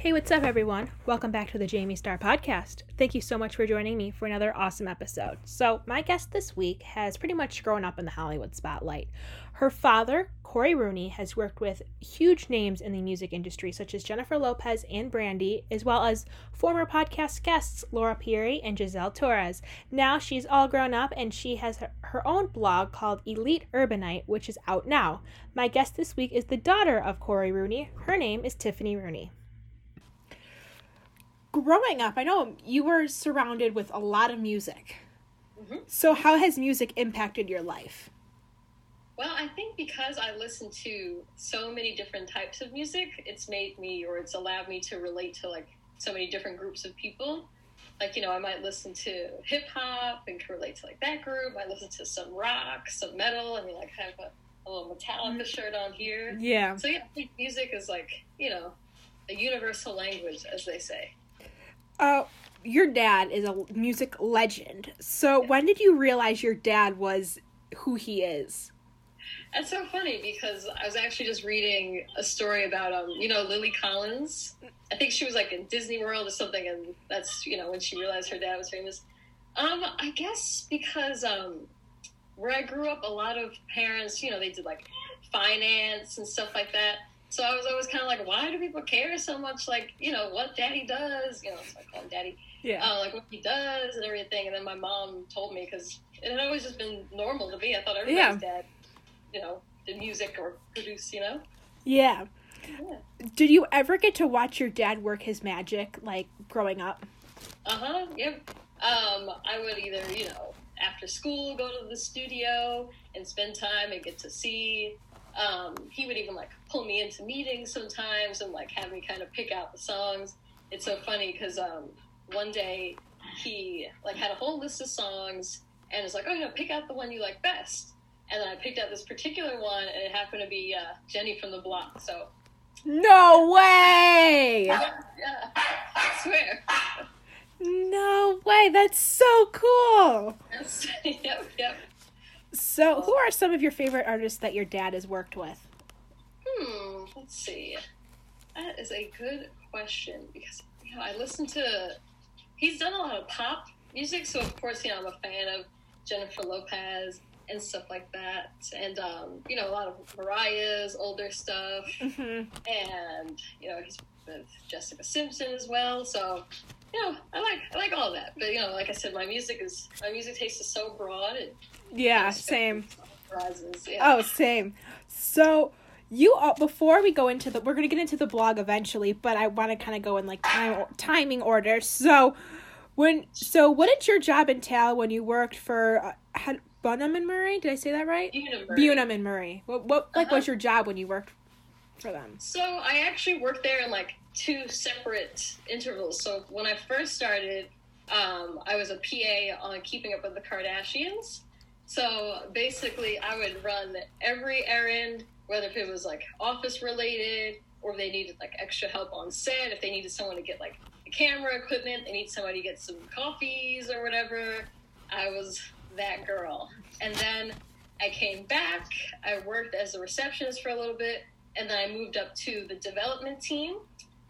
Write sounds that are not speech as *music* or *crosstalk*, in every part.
Hey, what's up, everyone? Welcome back to the Jayme Starr Podcast. Thank you so much for joining me for another awesome episode. So, my guest this week has pretty much grown up in the Hollywood spotlight. Her father, Cory Rooney, has worked with huge names in the music industry, such as Jennifer Lopez and Brandy, as well as former podcast guests Laura Pieri and Giselle Torres. Now she's all grown up and she has her own blog called Elite Urbanite, which is out now. My guest this week is the daughter of Cory Rooney. Her name is Tiffani Rooney growing up, I know you were surrounded with a lot of music. Mhm. So, how has music impacted your life? Well, I think because I listen to so many different types of music, it's made me or it's allowed me to relate to like so many different groups of people. Like, you know, I might listen to hip hop and can relate to like that group. I listen to some rock, some metal. I mean, like, I have a, a little Metallica shirt on here. Yeah. So, yeah, I think music is like, you know, a universal language, as they say. Uh, your dad is a music legend. So, when did you realize your dad was who he is? That's so funny because I was actually just reading a story about um, you know, Lily Collins. I think she was like in Disney World or something, and that's you know when she realized her dad was famous. Um, I guess because um, where I grew up, a lot of parents, you know, they did like finance and stuff like that. So I was always kind of like, why do people care so much? Like, you know, what daddy does, you know, so I call him daddy Yeah. uh, like what he does and everything. And then my mom told me because it had always just been normal to me. I thought everybody's Yeah. dad, you know, did music or produced, you know. yeah. Yeah. Did you ever get to watch your dad work his magic, like growing up? Uh huh. Yep. Um, I would either, you know, after school go to the studio and spend time and get to see. Um, he would even like pull me into meetings sometimes and like have me kind of pick out the songs. It's so funny because um, one day he like had a whole list of songs and was like, "Oh, you know, pick out the one you like best." And then I picked out this particular one, and it happened to be uh, Jenny from the Block. So No way! yeah, *laughs* yeah, I swear. No way! That's so cool! That's, *laughs* yep, yep. So, who are some of your favorite artists that your dad has worked with? Hmm, let's see. That is a good question because you know I listen to. He's done a lot of pop music, so of course you know I'm a fan of Jennifer Lopez and stuff like that, and um, you know a lot of Mariah's older stuff, Mm-hmm. and you know he's with Jessica Simpson as well. So you know I like I like all that, but you know like I said, my music is my music taste is so broad. It Yeah, same. rises. Yeah. Oh, same. So you uh, before we go into the we're gonna get into the blog eventually, but I want to kind of go in like time timing order. So when so what did your job entail when you worked for uh, had Bunim and Murray? Did I say that right? Bunim and Murray. What what like Uh-huh. was your job when you worked for them? So I actually worked there in like two separate intervals. So when I first started, um, I was a PA on Keeping Up with the Kardashians. So basically, I would run every errand, whether if it was like office related or if they needed like extra help on set, if they needed someone to get like camera equipment, they need somebody to get some coffees or whatever. I was that girl. And then I came back. I worked as a receptionist for a little bit, and then I moved up to the development team,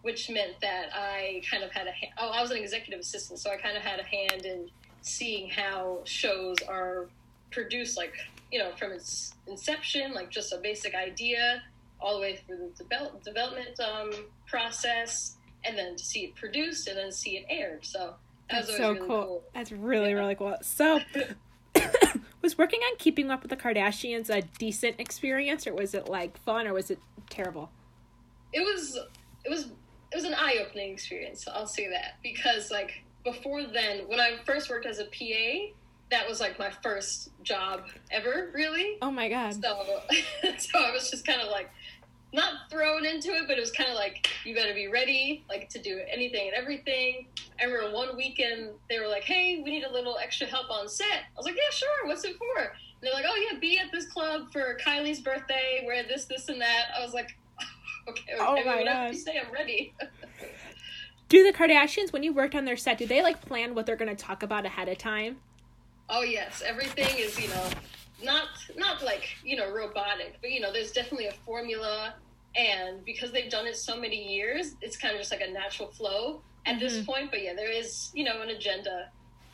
which meant that I kind of had a ha- oh I was an executive assistant, so I kind of had a hand in seeing how shows are produced, like you know from its inception, like just a basic idea, all the way through the develop- development um, process, and then to see it produced and then see it aired. So that That's so really cool. cool. That's really Yeah. really cool. So *coughs* was working on Keeping Up with the Kardashians a decent experience, or was it like fun, or was it terrible? it was it was it was an eye-opening experience i'll say that. Because like before then when i first worked as a pa that was like my first job ever really. Oh my god. so *laughs* so i was just kind of like not thrown into it but it was kind of like you better be ready like to do anything and everything. I remember one weekend they were like hey we need a little extra help on set. I was like yeah sure what's it for? And they're like oh yeah be at this club for kylie's birthday wear this this and that. I was like okay, okay Oh my God. you say i'm ready Do the Kardashians, when you worked on their set, do they like plan what they're going to talk about ahead of time? Oh yes, everything is you know not not like you know robotic, but you know there's definitely a formula and because they've done it so many years, it's kind of just like a natural flow at this Mhm. point. But yeah, there is you know an agenda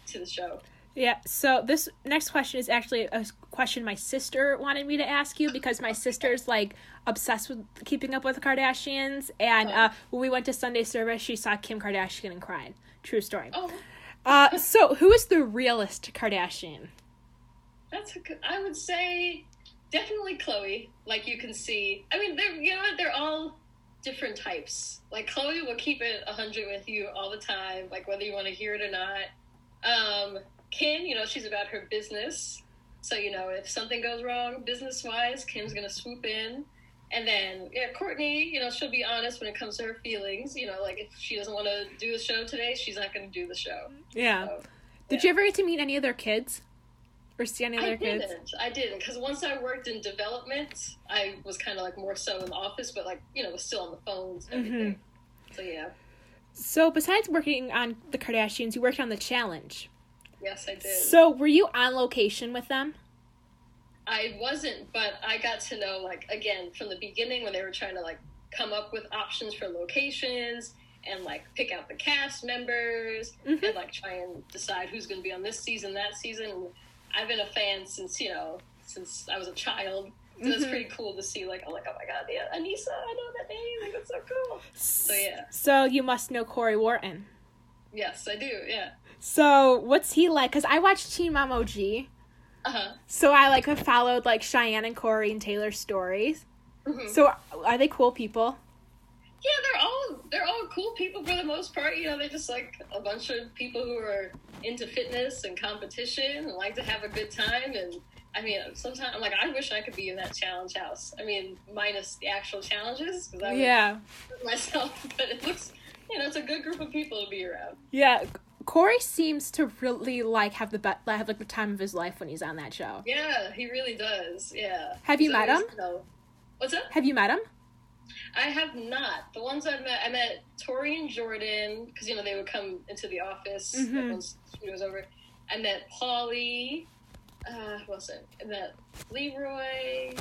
to the show. Yeah, so this next question is actually a question my sister wanted me to ask you because my sister's like obsessed with keeping up with the Kardashians. And Oh. uh, when we went to Sunday service, she saw Kim Kardashian and cried. True story. Oh, Uh, so, who is the realest Kardashian? that's a good. I would say definitely Khloé. Like you can see, I mean, they're you know what, they're all different types. Like Khloé will keep it hundred with you all the time, like whether you want to hear it or not. Um, Kim, you know, she's about her business. So, you know, if something goes wrong business wise, Kim's going to swoop in. And then, yeah, Kourtney, you know, she'll be honest when it comes to her feelings. You know, like if she doesn't want to do the show today, she's not going to do the show. Mm-hmm. Yeah. So, Did you ever get to meet any of their kids? Or see any of I their kids? didn't. I didn't. Because once I worked in development, I was kind of like more so in the office, but like, you know, was still on the phones and everything. Mm-hmm. So, yeah. So, besides working on the Kardashians, you worked on the challenge. Yes, I did. So, were you on location with them? I wasn't, but I got to know, like, again, from the beginning when they were trying to, like, come up with options for locations and, like, pick out the cast members Mhm. and, like, try and decide who's going to be on this season, that season. And I've been a fan since, you know, since I was a child. So it's Mhm. pretty cool to see, like, I'm like, oh my god, yeah, Aneesa, I know that name. Like, that's so cool. So, yeah. So, you must know Cory Wharton. Yes, I do, yeah. So, what's he like? Because I watched Teen Mom OG. Uh huh. So, I like have followed like Cheyenne and Cory and Taylor's stories. hmm So, are they cool people? Yeah, they're all they're all cool people for the most part. You know, they're just like a bunch of people who are into fitness and competition and like to have a good time. And I mean, sometimes I'm like, I wish I could be in that challenge house. I mean, minus the actual challenges because I Yeah. myself. *laughs* But it looks, you know, it's a good group of people to be around. Yeah. Cory seems to really like have the be- have like the time of his life when he's on that show. Yeah, he really does. Yeah. Have you met him? Know, what's up? Have you met him? I have not. The ones I've met, I met Tori and Jordan because you know they would come into the office Mhm. once school was over. I met Paulie. Uh, who else? I met Leroy.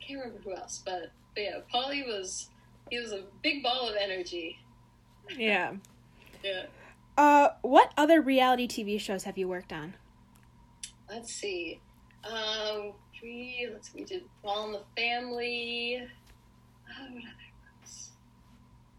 Can't remember who else, but, but yeah, Paulie was he was a big ball of energy. Yeah. *laughs* Yeah. Uh, what other reality TV shows have you worked on? Let's see. Um, we let's we did All in the Family. What other ones?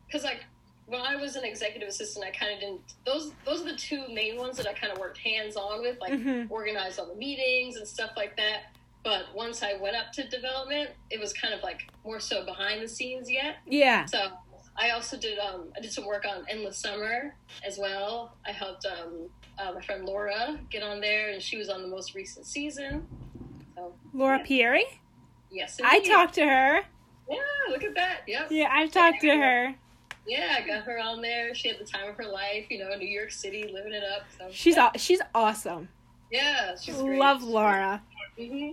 Because like when I was an executive assistant, I kind of didn't. Those those are the two main ones that I kind of worked hands on with, like Mhm. organized all the meetings and stuff like that. But once I went up to development, it was kind of like more so behind the scenes yet. Yeah. So I also did um, I did some work on Endless Summer as well. I helped um, uh, my friend Laura get on there, and she was on the most recent season. So Laura Yeah. Pieri? yes, I talked to her. Yeah, look at that. Yep. Yeah, I've talked to her. Yeah, I got her on there. She had the time of her life. You know, in New York City, living it up. So She's yeah, aw- she's awesome. yeah, she's great. Love Laura. hmm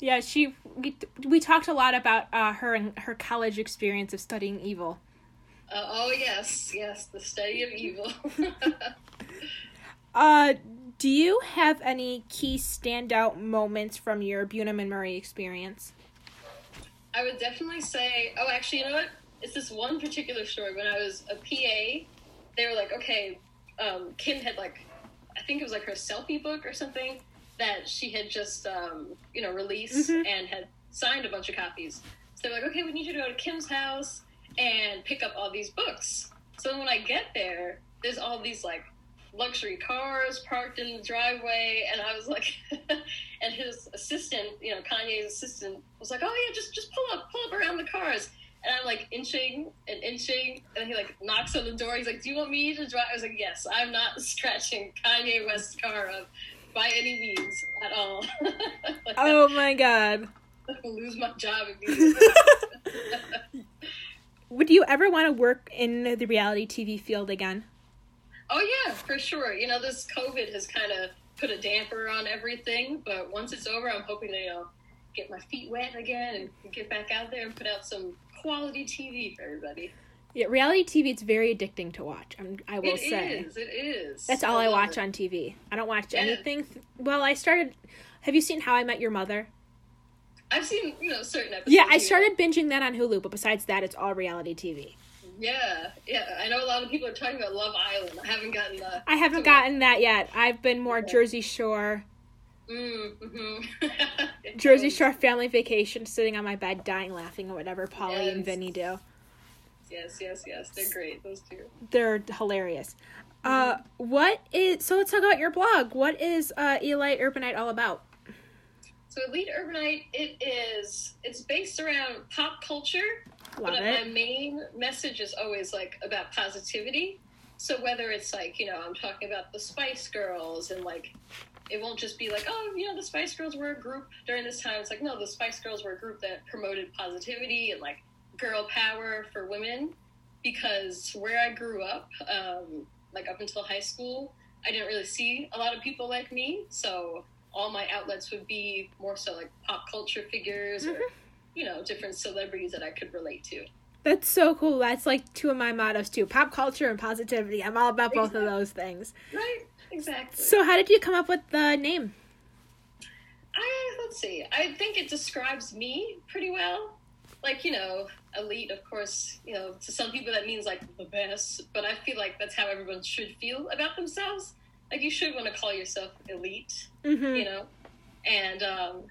Yeah, she we, we talked a lot about uh, her and her college experience of studying evil. Uh, oh yes, yes, the study of evil. *laughs* Uh, do you have any key standout moments from your Bunim and Murray experience? I would definitely say, oh, actually, you know what? It's this one particular story. When I was a PA, they were like, okay, um, Kim had like, I think it was like her selfie book or something that she had just, um, you know, released Mhm. and had signed a bunch of copies. So they were like, okay, we need you to go to Kim's house and pick up all these books. So when I get there, there's all these like luxury cars parked in the driveway, and I was like, *laughs* and his assistant, you know, Kanye's assistant, was like, "Oh yeah, just just pull up, pull up around the cars." And I'm like inching and inching, and he like knocks on the door. He's like, "Do you want me to drive?" I was like, "Yes, I'm not *laughs* scratching Kanye West's car up by any means at all." like, *laughs* Oh my god. Lose my job immediately. Would you ever want to work in the reality TV field again? Oh yeah, for sure. You know, this COVID has kind of put a damper on everything, but once it's over, I'm hoping to you know get my feet wet again and get back out there and put out some quality TV for everybody. Yeah, reality TV it's very addicting to watch. I'm, I will It say. is. It is. That's all I love watch it. on TV. I don't watch Yeah. anything. Th- well, I started. Have you seen How I Met Your Mother? I've seen you know certain episodes. Yeah, I here. started binging that on Hulu, but besides that, it's all reality TV. Yeah, yeah. I know a lot of people are talking about Love Island. I haven't gotten the. I haven't gotten that yet. I've been more Okay. Jersey Shore, Mm, hmm *laughs* Jersey Shore family vacation, sitting on my bed, dying laughing at whatever Pauly and Yes. Vinny do. Yes, yes, yes. They're great. Those two. They're hilarious. Uh, what is so? Let's talk about your blog. What is uh, Eli Urbanite all about? So Elite Urbanite, it is. It's based around pop culture, Love but my main message is always like about positivity. So whether it's like you know I'm talking about the Spice Girls and like it won't just be like oh you know the Spice Girls were a group during this time. It's like no the Spice Girls were a group that promoted positivity and like girl power for women because where I grew up, um, like up until high school, I didn't really see a lot of people like me. So all my outlets would be more so like pop culture figures or Mhm. you know different celebrities that I could relate to. That's so cool. That's like two of my mottos too: pop culture and positivity. I'm all about both of those things. Right? Exactly. So, how did you come up with the name? I let's see. I think it describes me pretty well. Like you know, elite. Of course, you know to some people that means like the best, but I feel like that's how everyone should feel about themselves. Like you should want to call yourself elite. Mm-hmm. you know and um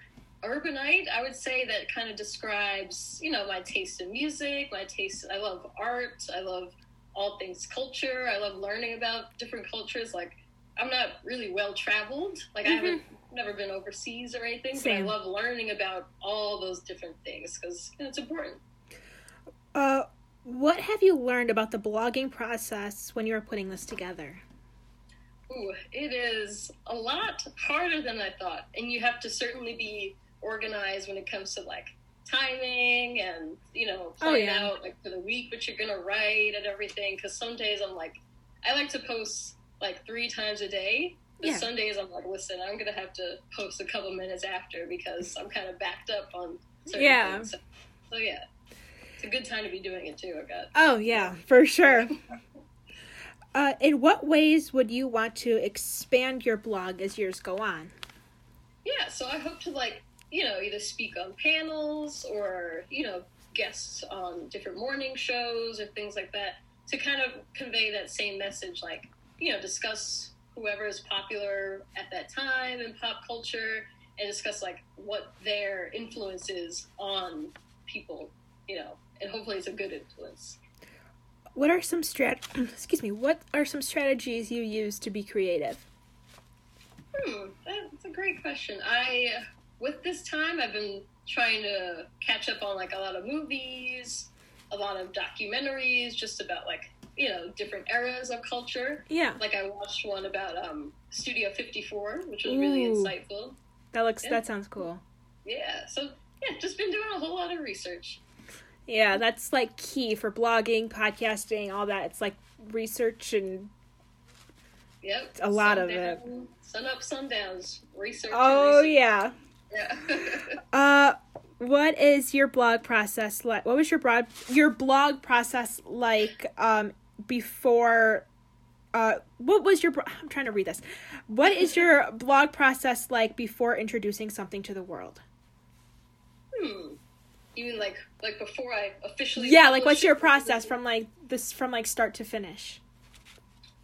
urbanite i would say that kind of describes you know my taste in music my taste i love art i love all things culture i love learning about different cultures like i'm not really well traveled like i haven't never been overseas or anything Same. but i love learning about all those different things because it's important Uh, what have you learned about the blogging process when you were putting this together? Ooh, it is a lot harder than I thought, and you have to certainly be organized when it comes to like timing and you know Oh, yeah. out like for the week what you're gonna write and everything. Because some days I'm like, I like to post like three times a day. But Yeah. some days I'm like, listen, I'm gonna have to post a couple minutes after because I'm kind of backed up on certain Yeah. things. So, so yeah, it's a good time to be doing it too. I got. Oh yeah, for sure. Uh, in what ways would you want to expand your blog as years go on? Yeah, so I hope to like, you know, either speak on panels or, you know, guests on different morning shows or things like that to kind of convey that same message like, you know, discuss whoever is popular at that time in pop culture and discuss like what their influence is on people, you know, and hopefully it's a good influence. What are some strat? *clears throat* Excuse me. What are some strategies you use to be creative? Hmm, that's a great question. I, with this time, I've been trying to catch up on like a lot of movies, a lot of documentaries, just about like you know different eras of culture. Yeah, Like I watched one about um, Studio 54, which was really insightful. that looks Yeah. that sounds cool. Yeah, so yeah, just been doing a whole lot of research. Yeah, that's like key for blogging, podcasting, all that. It's like research and Yep, A lot of sundown, Sun up, sundowns, research. oh research. yeah. yeah. *laughs* Uh, what is your blog process like? What was your blog your blog process like um before? Uh, what was your? I'm trying to read this. What is your *laughs* blog process like before introducing something to the world? hmm. Even like like before I officially Yeah, like what's your process from like this from like start to finish?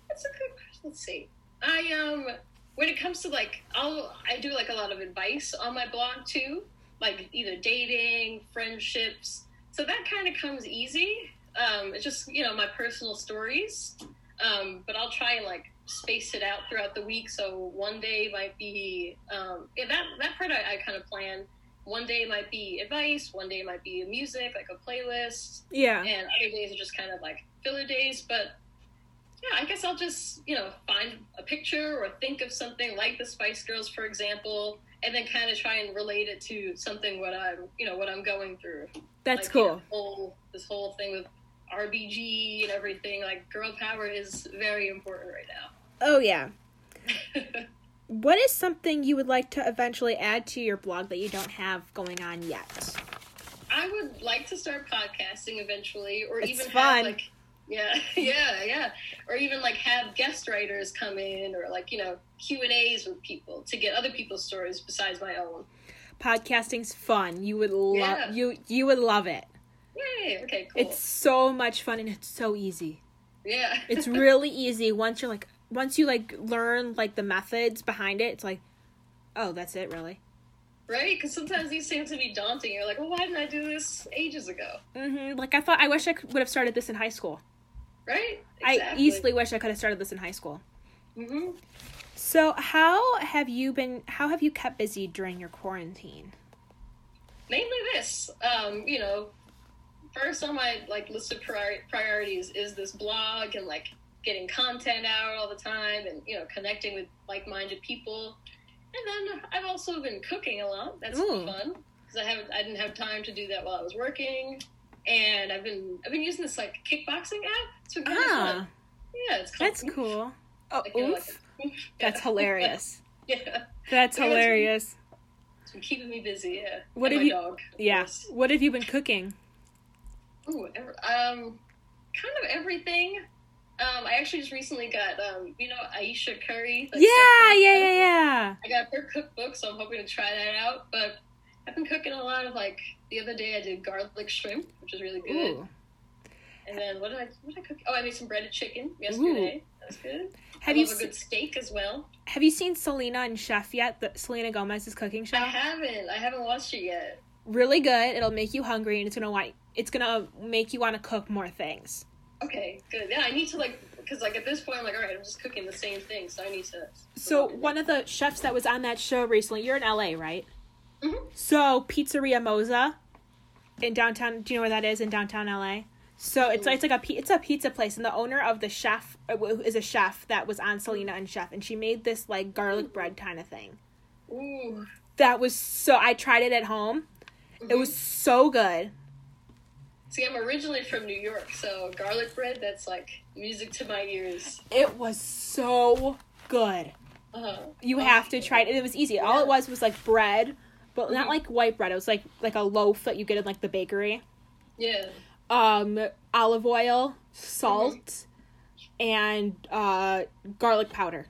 That's a good question. Let's see. I um when it comes to like I'll I do like a lot of advice on my blog too, like either dating, friendships. So that kind of comes easy. Um, it's just you know my personal stories. Um, but I'll try and like space it out throughout the week. So one day might be um, yeah that that part I, I kind of plan. One day might be advice. One day might be music, like a playlist Yeah. and other days are just kind of like filler days. But yeah, I guess I'll just you know find a picture or think of something like the Spice Girls, for example, and then kind of try and relate it to something what I'm you know what I'm going through. That's Like, you know, cool. whole this whole thing with RBG and everything. Like girl power is very important right now. Oh yeah. *laughs* What is something you would like to eventually add to your blog that you don't have going on yet? I would like to start podcasting eventually, or It's even fun. have like, yeah, *laughs* yeah, yeah, or even like have guest writers come in, or like you know Q and A's with people to get other people's stories besides my own. Podcasting's fun. You would love Yeah. you you would love it. Yay! Okay, cool. It's so much fun and it's so easy. yeah. It's *laughs* really easy once you're like once you like learn like the methods behind it. It's like, oh, that's it, really. right because sometimes these things can be daunting. You're like, well, why didn't I do this ages ago? hmm Like I thought, I wish I could, would have started this in high school. Right? I easily wish I could have started this in high school. hmm So, how have you been? How have you kept busy during your quarantine? Mainly this. Um, you know, first on my like list of priori- priorities is this blog and like getting content out all the time and you know connecting with like-minded people. And then I've also been cooking a lot. That's Ooh. fun because I haven't I didn't have time to do that while I was working. And I've been I've been using this like kickboxing app. It's been really Ah, fun. Yeah, it's called that's Oof. cool. Oh, Like, you know, like oof. a- *laughs* oof. That's hilarious. yeah, That's Yeah, it's- hilarious. it's been keeping me busy. Yeah, What And have my you- Dog, Yeah. course. What have you been cooking? Ooh, ev- um, kind of everything. Um, I actually just recently got um, you know, Ayesha Curry. Yeah, yeah, yeah, yeah. I got her cookbook, so I'm hoping to try that out. But I've been cooking a lot of like the other day I did garlic shrimp, which is really good. Ooh. And then what did I what did I cook? Oh, I made some breaded chicken yesterday. That's good. Have I you love a good steak as well. have you seen Selena and Chef yet? The Selena Gomez's cooking show. I haven't. I haven't watched it yet. Really good. It'll make you hungry, and it's gonna want. It's gonna make you want to cook more things. Okay, good. Yeah, I need to like because like at this point I'm like, all right, I'm just cooking the same thing, so I need to. So one of the chefs that was on that show recently, you're in LA, right? Mhm. So Pizzeria Mozza in downtown. Do you know where that is in downtown LA? So it's it's like a it's a pizza place, and the owner of the chef uh, is a chef that was on Selena and Chef, and she made this like garlic bread kind of thing. Ooh. That was so. I tried it at home. It was so good. See, I'm originally from New York, so garlic bread, that's like music to my ears. It was so good. Uh-huh. You have to try it. It was easy. All it was was like bread, but not Mhm. like white bread. It was like like a loaf that you get in like the bakery. Yeah. Um, olive oil, salt, and uh, garlic powder,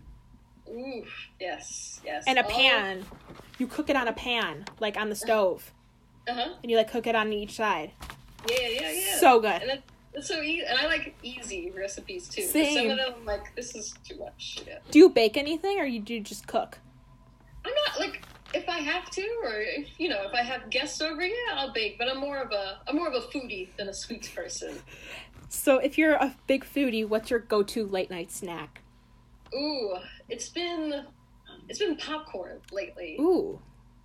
Ooh. Yes. Yes. and a Oh. pan. You cook it on a pan, like on the stove, Uh-huh. and you like cook it on each side. Yeah, yeah, yeah. So good. And then, it's so easy, and I like easy recipes too. Same. Some of them, like, this is too much. Yeah. Do you bake anything, or you do you just cook? I'm not like if I have to, or if, you know, if I have guests over, yeah, I'll bake. But I'm more of a I'm more of a foodie than a sweets *laughs* person. So if you're a big foodie, what's your go-to late night snack? Ooh, it's been it's been popcorn lately. Ooh,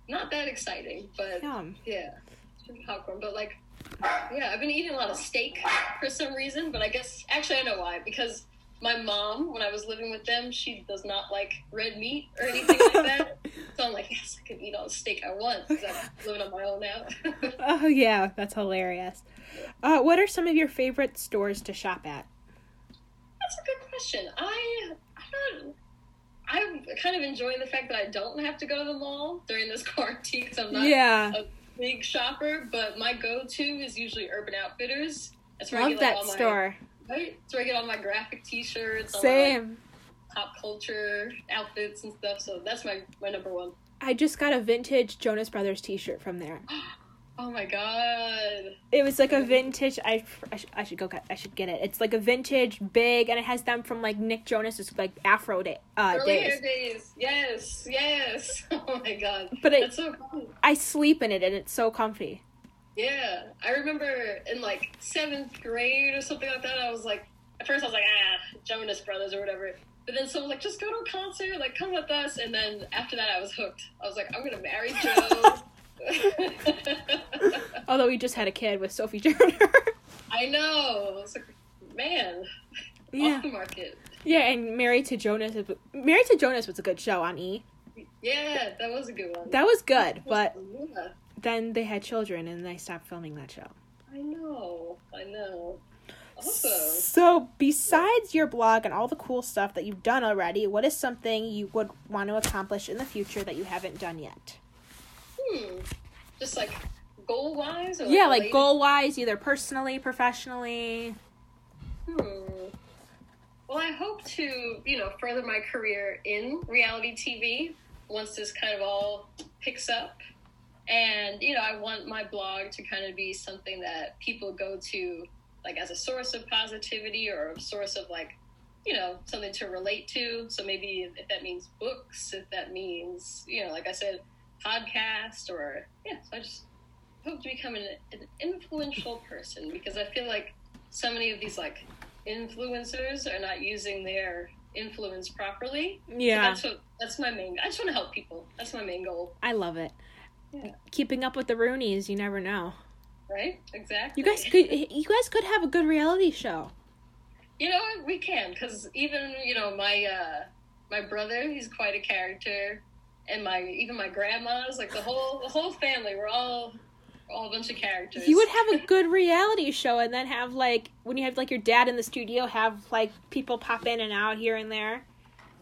Not that exciting, but yum. yeah, it's been popcorn. But like, yeah, I've been eating a lot of steak for some reason. But I guess actually I know why because. My mom, when I was living with them, she does not like red meat or anything like that. So I'm like, yes, I can eat all the steak I want because I'm living on my own now. *laughs* Oh yeah, that's hilarious. Uh, what are some of your favorite stores to shop at? That's a good question. I I'm not. I'm kind of enjoying the fact that I don't have to go to the mall during this quarantine because I'm not yeah, a big shopper. But my go-to is usually Urban Outfitters. That's where I love get, like, that my- store. Right, that's where I get all my graphic T-shirts, all my like, Same. pop culture outfits and stuff. So that's my my number one. I just got a vintage Jonas Brothers T-shirt from there. *gasps* *gasps* Oh my god! It was like a vintage. I, I, sh- I should go. Get, I should get it. It's like a vintage, big, and it has them from like Nick Jonas's like Afro day, uh, Earlier days. days, yes, yes. *laughs* Oh my god, But it- that's so cool. I sleep in it, and it's so comfy. Yeah, I remember in like seventh grade or something like that. I was like, at first I was like, ah, Jonas Brothers or whatever. But then someone was like, just go to a concert, like come with us. And then after that, I was hooked. I was like, I'm gonna marry *laughs* Joe. *laughs* Although we just had a kid with Sophie Turner. I know. It's like, man, yeah, off the market. yeah, and Married to Jonas. Married to Jonas was a good show on E. Yeah, that was a good one. That was good, but yeah, then they had children and they stopped filming that show. I know, I know. Also, So, besides your blog and all the cool stuff that you've done already, what is something you would want to accomplish in the future that you haven't done yet? Hmm, just like goal wise, or yeah, like related- goal wise, either personally, professionally. Hmm. Well, I hope to, you know, further my career in reality TV once this kind of all picks up. And, you know, I want my blog to kind of be something that people go to, like, as a source of positivity or a source of, like, you know, something to relate to. So maybe if that means books, if that means, you know, like I said, podcast or, yeah, so I just hope to become an, an influential person because I feel like so many of these, like, influencers are not using their influence properly. Yeah. So that's what that's my main. I just want to help people. That's my main goal. I love it. Yeah. Keeping up with the Rooneys, you never know. Right? Exactly. You guys could you guys could have a good reality show. You know? We can because even you know my uh my brother, he's quite a character, and my even my grandma's like the whole the whole family. We're all all a bunch of characters. You would have a good reality show and then have like when you have like your dad in the studio have like people pop in and out here and there.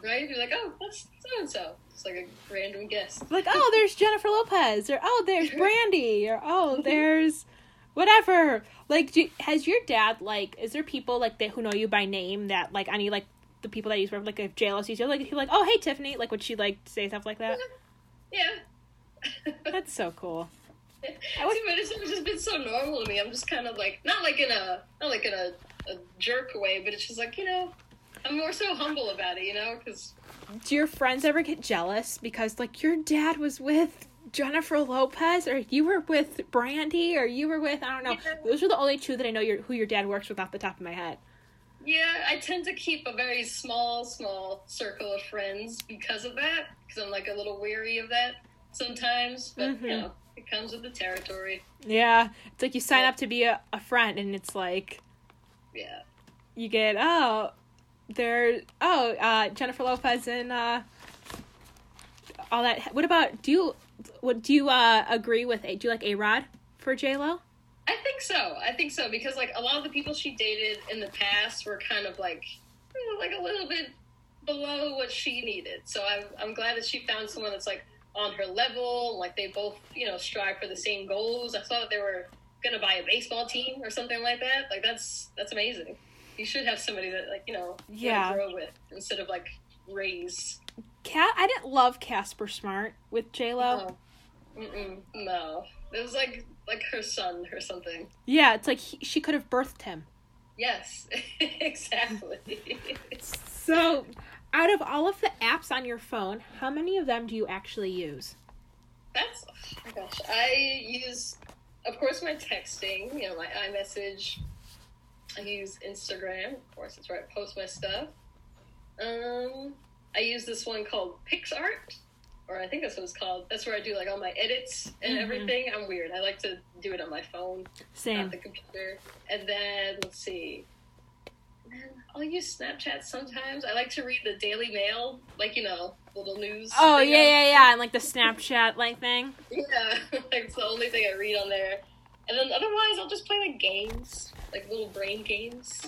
right. You're like, oh, that's so and so. It's like a random guest. Like, oh, *laughs* there's Jennifer Lopez or oh, there's *laughs* Brandy or oh, there's whatever. Like do, has your dad like is there people like that who know you by name that like any like the people that you sort of like if JLo sees you like people like, "Oh, hey Tiffani." Like would she like say stuff like that? Yeah. That's so cool. *laughs* I was, but it's it's just been so normal to me. I'm just kind of like not like in a not like in a, a jerk way, but it's just like you know, I'm more so humble about it, you know, because Do your friends ever get jealous because like your dad was with Jennifer Lopez or you were with Brandy or you were with I don't know. Yeah. Those are the only two that I know your who your dad works with off the top of my head. Yeah, I tend to keep a very small small circle of friends because of that. Because I'm like a little weary of that sometimes, but Mhm. you know, it comes with the territory. Yeah, it's like you sign up to be a, a friend and it's like Yeah. you get oh there oh uh Jennifer Lopez and uh all that. What about do you what do you uh agree with do you like A Rod for J Lo? I think so. I think so because like a lot of the people she dated in the past were kind of like like a little bit below what she needed. So I'm I'm glad that she found someone that's like on her level. Like they both you know strive for the same goals. I saw that they were gonna buy a baseball team or something like that. Like that's that's amazing. You should have somebody that like you know you Yeah. grow with instead of like raise. Cat I didn't love Casper Smart with J Lo. Oh. No, it was like like her son or something. Yeah, it's like he, she could have birthed him. Yes, *laughs* exactly. So, out of all of the apps on your phone, how many of them do you actually use? That's oh my gosh. I use, of course, my texting. You know, my iMessage. I use Instagram. Of course, it's where I post my stuff. Um, I use this one called PicsArt, or I think that's what it's called. That's where I do like all my edits and Mhm. everything. I'm weird. I like to do it on my phone, Same. not the computer. And then let's see. I'll use Snapchat sometimes. I like to read the Daily Mail, like you know, little news. Oh yeah, on- yeah, yeah, and like the Snapchat like thing. yeah, *laughs* like it's the only thing I read on there. And then otherwise, I'll just play like games, like little brain games.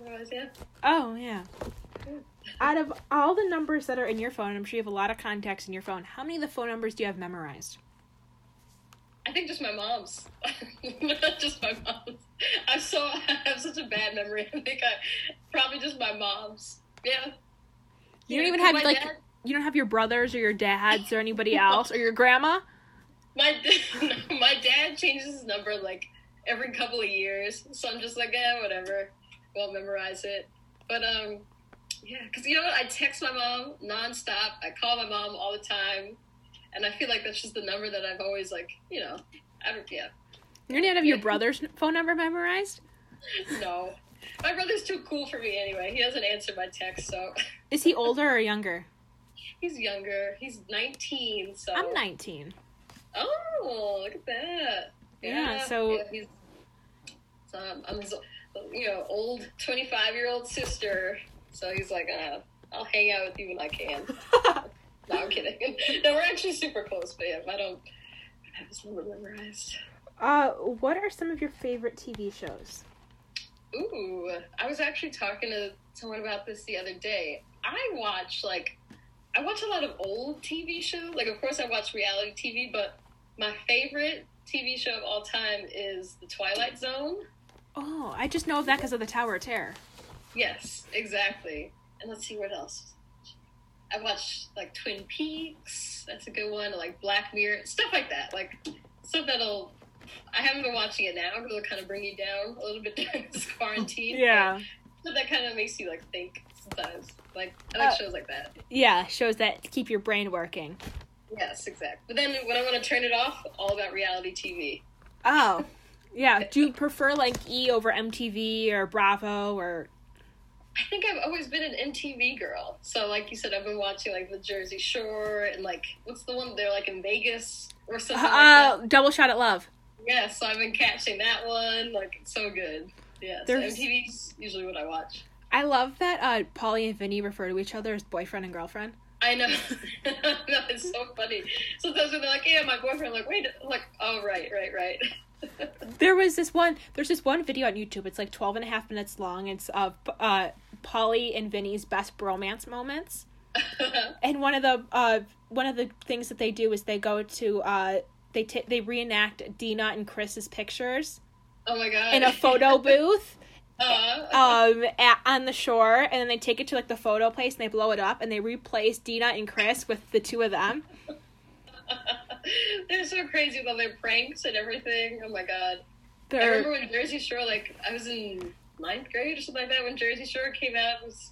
Otherwise, yeah. Oh yeah. Out of all the numbers that are in your phone, I'm sure you have a lot of contacts in your phone. How many of the phone numbers do you have memorized? I think just my mom's. *laughs* just my mom's. I'm so *laughs* I have such a bad memory. *laughs* I think I probably just my mom's. Yeah. You don't Yeah, even have like dad, you don't have your brothers or your dads or anybody else or your grandma. my my dad changes his number like every couple of years, so I'm just like, eh, whatever. Won't memorize it. But um, yeah, because you know what? I text my mom nonstop. I call my mom all the time, and I feel like that's just the number that I've always like, you know, I don't, yeah, You don't even have your brother's phone number memorized. no. My brother's too cool for me anyway. He doesn't answer my text, so Is he older or younger? he's younger. He's 19, so I'm 19. Oh, look at that. Yeah, so- yeah, he's, so I'm, I'm his, you know, old 25 year old sister. So he's like, uh, I'll hang out with you when I can. *laughs* No, I'm kidding. *laughs* no, we're actually super close, but yeah, I don't have his number memorized. uh, what are some of your favorite TV shows? Ooh, I was actually talking to someone about this the other day. I watch like I watch a lot of old TV shows. Like, of course, I watch reality TV, but my favorite TV show of all time is The Twilight Zone. Oh, I just know of that because of the Tower of Terror. Yes, exactly. And let's see what else. I watch like Twin Peaks. That's a good one. Like Black Mirror, stuff like that. Like stuff that'll. I haven't been watching it now because it'll kind of bring you down a little bit *laughs* during this quarantine. *laughs* Yeah. But that kind of makes you like think sometimes. Like I like Uh, shows like that. Yeah, shows that keep your brain working. Yes, exactly. But then when I want to turn it off, all about reality TV. Oh. *laughs* Yeah. Do you prefer like E over MTV or Bravo or I think I've always been an MTV girl. So, like you said, I've been watching like the Jersey Shore and like what's the one they're like in Vegas or something like that. uh, Double Shot at Love? Yeah, so I've been catching that one. Like it's so good. Yeah, so MTV's usually what I watch. I love that uh, Pauly and Vinny refer to each other as boyfriend and girlfriend. I know. *laughs* no, it's so funny. Sometimes when they're like, "Yeah, my boyfriend," I'm like, "Wait," I'm like, "Oh, right, right, right." *laughs* There was this one. There's this one video on YouTube. It's like 12 and a half minutes long. It's of uh, Pauly and Vinny's best bromance moments. *laughs* And one of the uh, one of the things that they do is they go to uh, they t- they reenact Deena and Chris's pictures oh my god! in a photo *laughs* booth Uh, um at, on the shore, and then they take it to like the photo place and they blow it up and they replace Deena and Chris with the two of them. *laughs* they're so crazy with all their pranks and everything. Oh my god! I They're remember when Jersey Shore, like I was in ninth grade or something like that when Jersey Shore came out. It was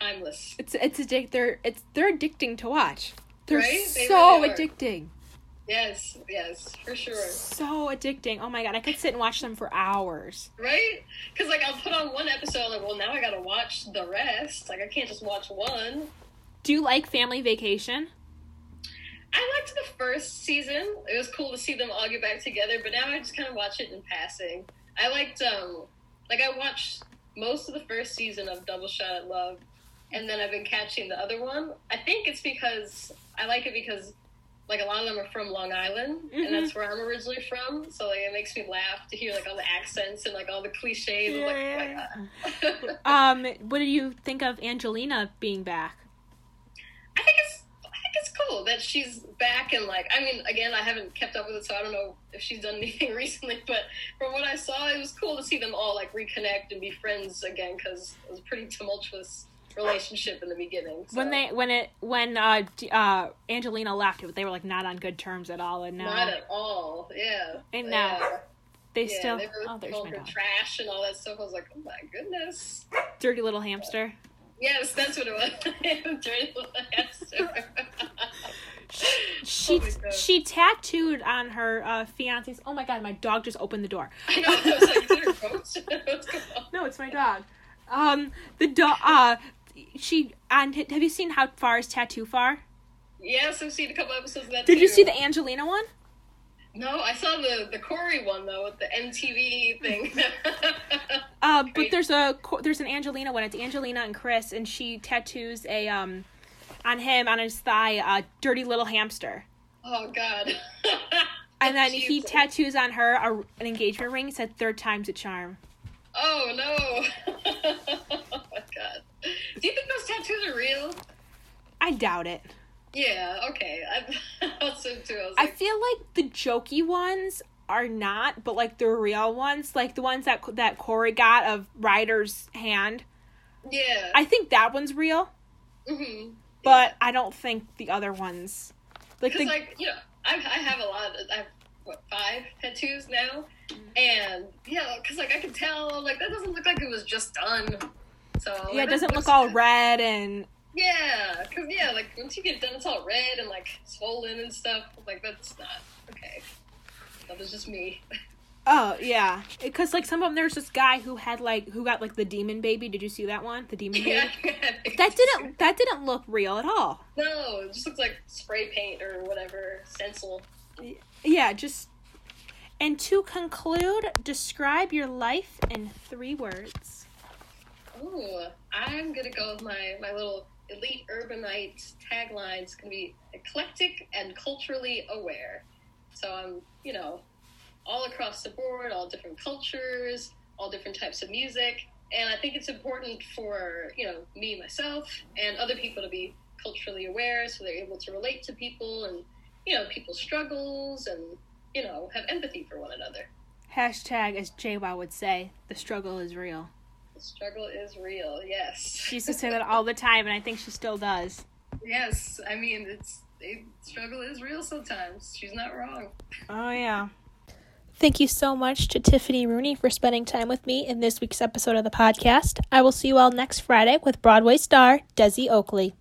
timeless. it's it's addic- they're it's they're addicting to watch. They're Right? They so really addicting. Yes, yes, for sure. So addicting. Oh my god, I could sit and watch them for hours. Right? Because like I'll put on one episode, like, well, now I gotta watch the rest. Like I can't just watch one. Do you like Family Vacation? I liked the first season. It was cool to see them all get back together, but now I just kind of watch it in passing. I liked, um, like I watched most of the first season of Double Shot at Love, and then I've been catching the other one. I think it's because I like it because, like, a lot of them are from Long Island, Mhm. and that's where I'm originally from. So like, it makes me laugh to hear like all the accents and like all the cliches. I'm like, oh. *laughs* Um, what do you think of Angelina being back? I think it's I think it's cool that she's back and like I mean again I haven't kept up with it so I don't know if she's done *laughs* anything recently but from what I saw it was cool to see them all like reconnect and be friends again because it was a pretty tumultuous relationship in the beginning. so. When they when it when uh uh Angelina left, it they were like not on good terms at all, and now not at all, yeah. And now, yeah. they yeah, still they were oh there's my dog, trash and all that stuff. I was like, oh my goodness. dirty little hamster. Yes, that's what it was. *laughs* Dirty little hamster. *laughs* She Oh she tattooed on her uh, fiance's. Oh my god, my dog just opened the door. I know. I was like, is it her goat? *laughs* What's going on? No, it's my dog. Um, the dog. Uh, she and Have you seen how far is tattoo far? Yes, I've seen a couple episodes of that. Did you see the Angelina one? No, I saw the the Cory one though with the MTV thing. *laughs* Uh, but there's a there's an Angelina one. It's Angelina and Chris, and she tattoos a um on him on his thigh a dirty little hamster, oh God. *laughs* and then he tattoos on her a, an engagement ring. Said third time's a charm. Oh no. *laughs* oh my God. Do you think those tattoos are real? I doubt it. Yeah. Okay. *laughs* I thought too. I was I feel like the jokey ones are not, but like the real ones, like the ones that that Cory got of Ryder's hand. yeah. I think that one's real, hmm but I don't think the other ones. Like the like you know, I I have a lot. Of, I have what five tattoos now, mm-hmm. and yeah, because like I can tell like that doesn't look like it was just done. So yeah, it doesn't look all red and Yeah, because yeah, like once you get done, it's all red and like swollen and stuff. Like that's not okay. That was just me. *laughs* oh yeah, because like some of them, there's this guy who had like who got like the demon baby. Did you see that one? The demon baby. That didn't that didn't look real at all. No, it just looks like spray paint or whatever stencil. Yeah, just. And to conclude, describe your life in three words. Ooh, I'm gonna go with my my little elite urbanite tagline. It's gonna be eclectic and culturally aware. So I'm, you know, all across the board, all different cultures, all different types of music, and I think it's important for you know me myself and other people to be culturally aware, so they're able to relate to people and you know people's struggles and you know have empathy for one another. Hashtag, as JWoww would say, the struggle is real. The struggle is real. Yes. She used to say that all the time, and I think she still does. Yes, I mean it's it, struggle is real sometimes. She's not wrong. Oh yeah. Thank you so much to Tiffani Rooney for spending time with me in this week's episode of the podcast. I will see you all next Friday with Broadway star Desi Oakley.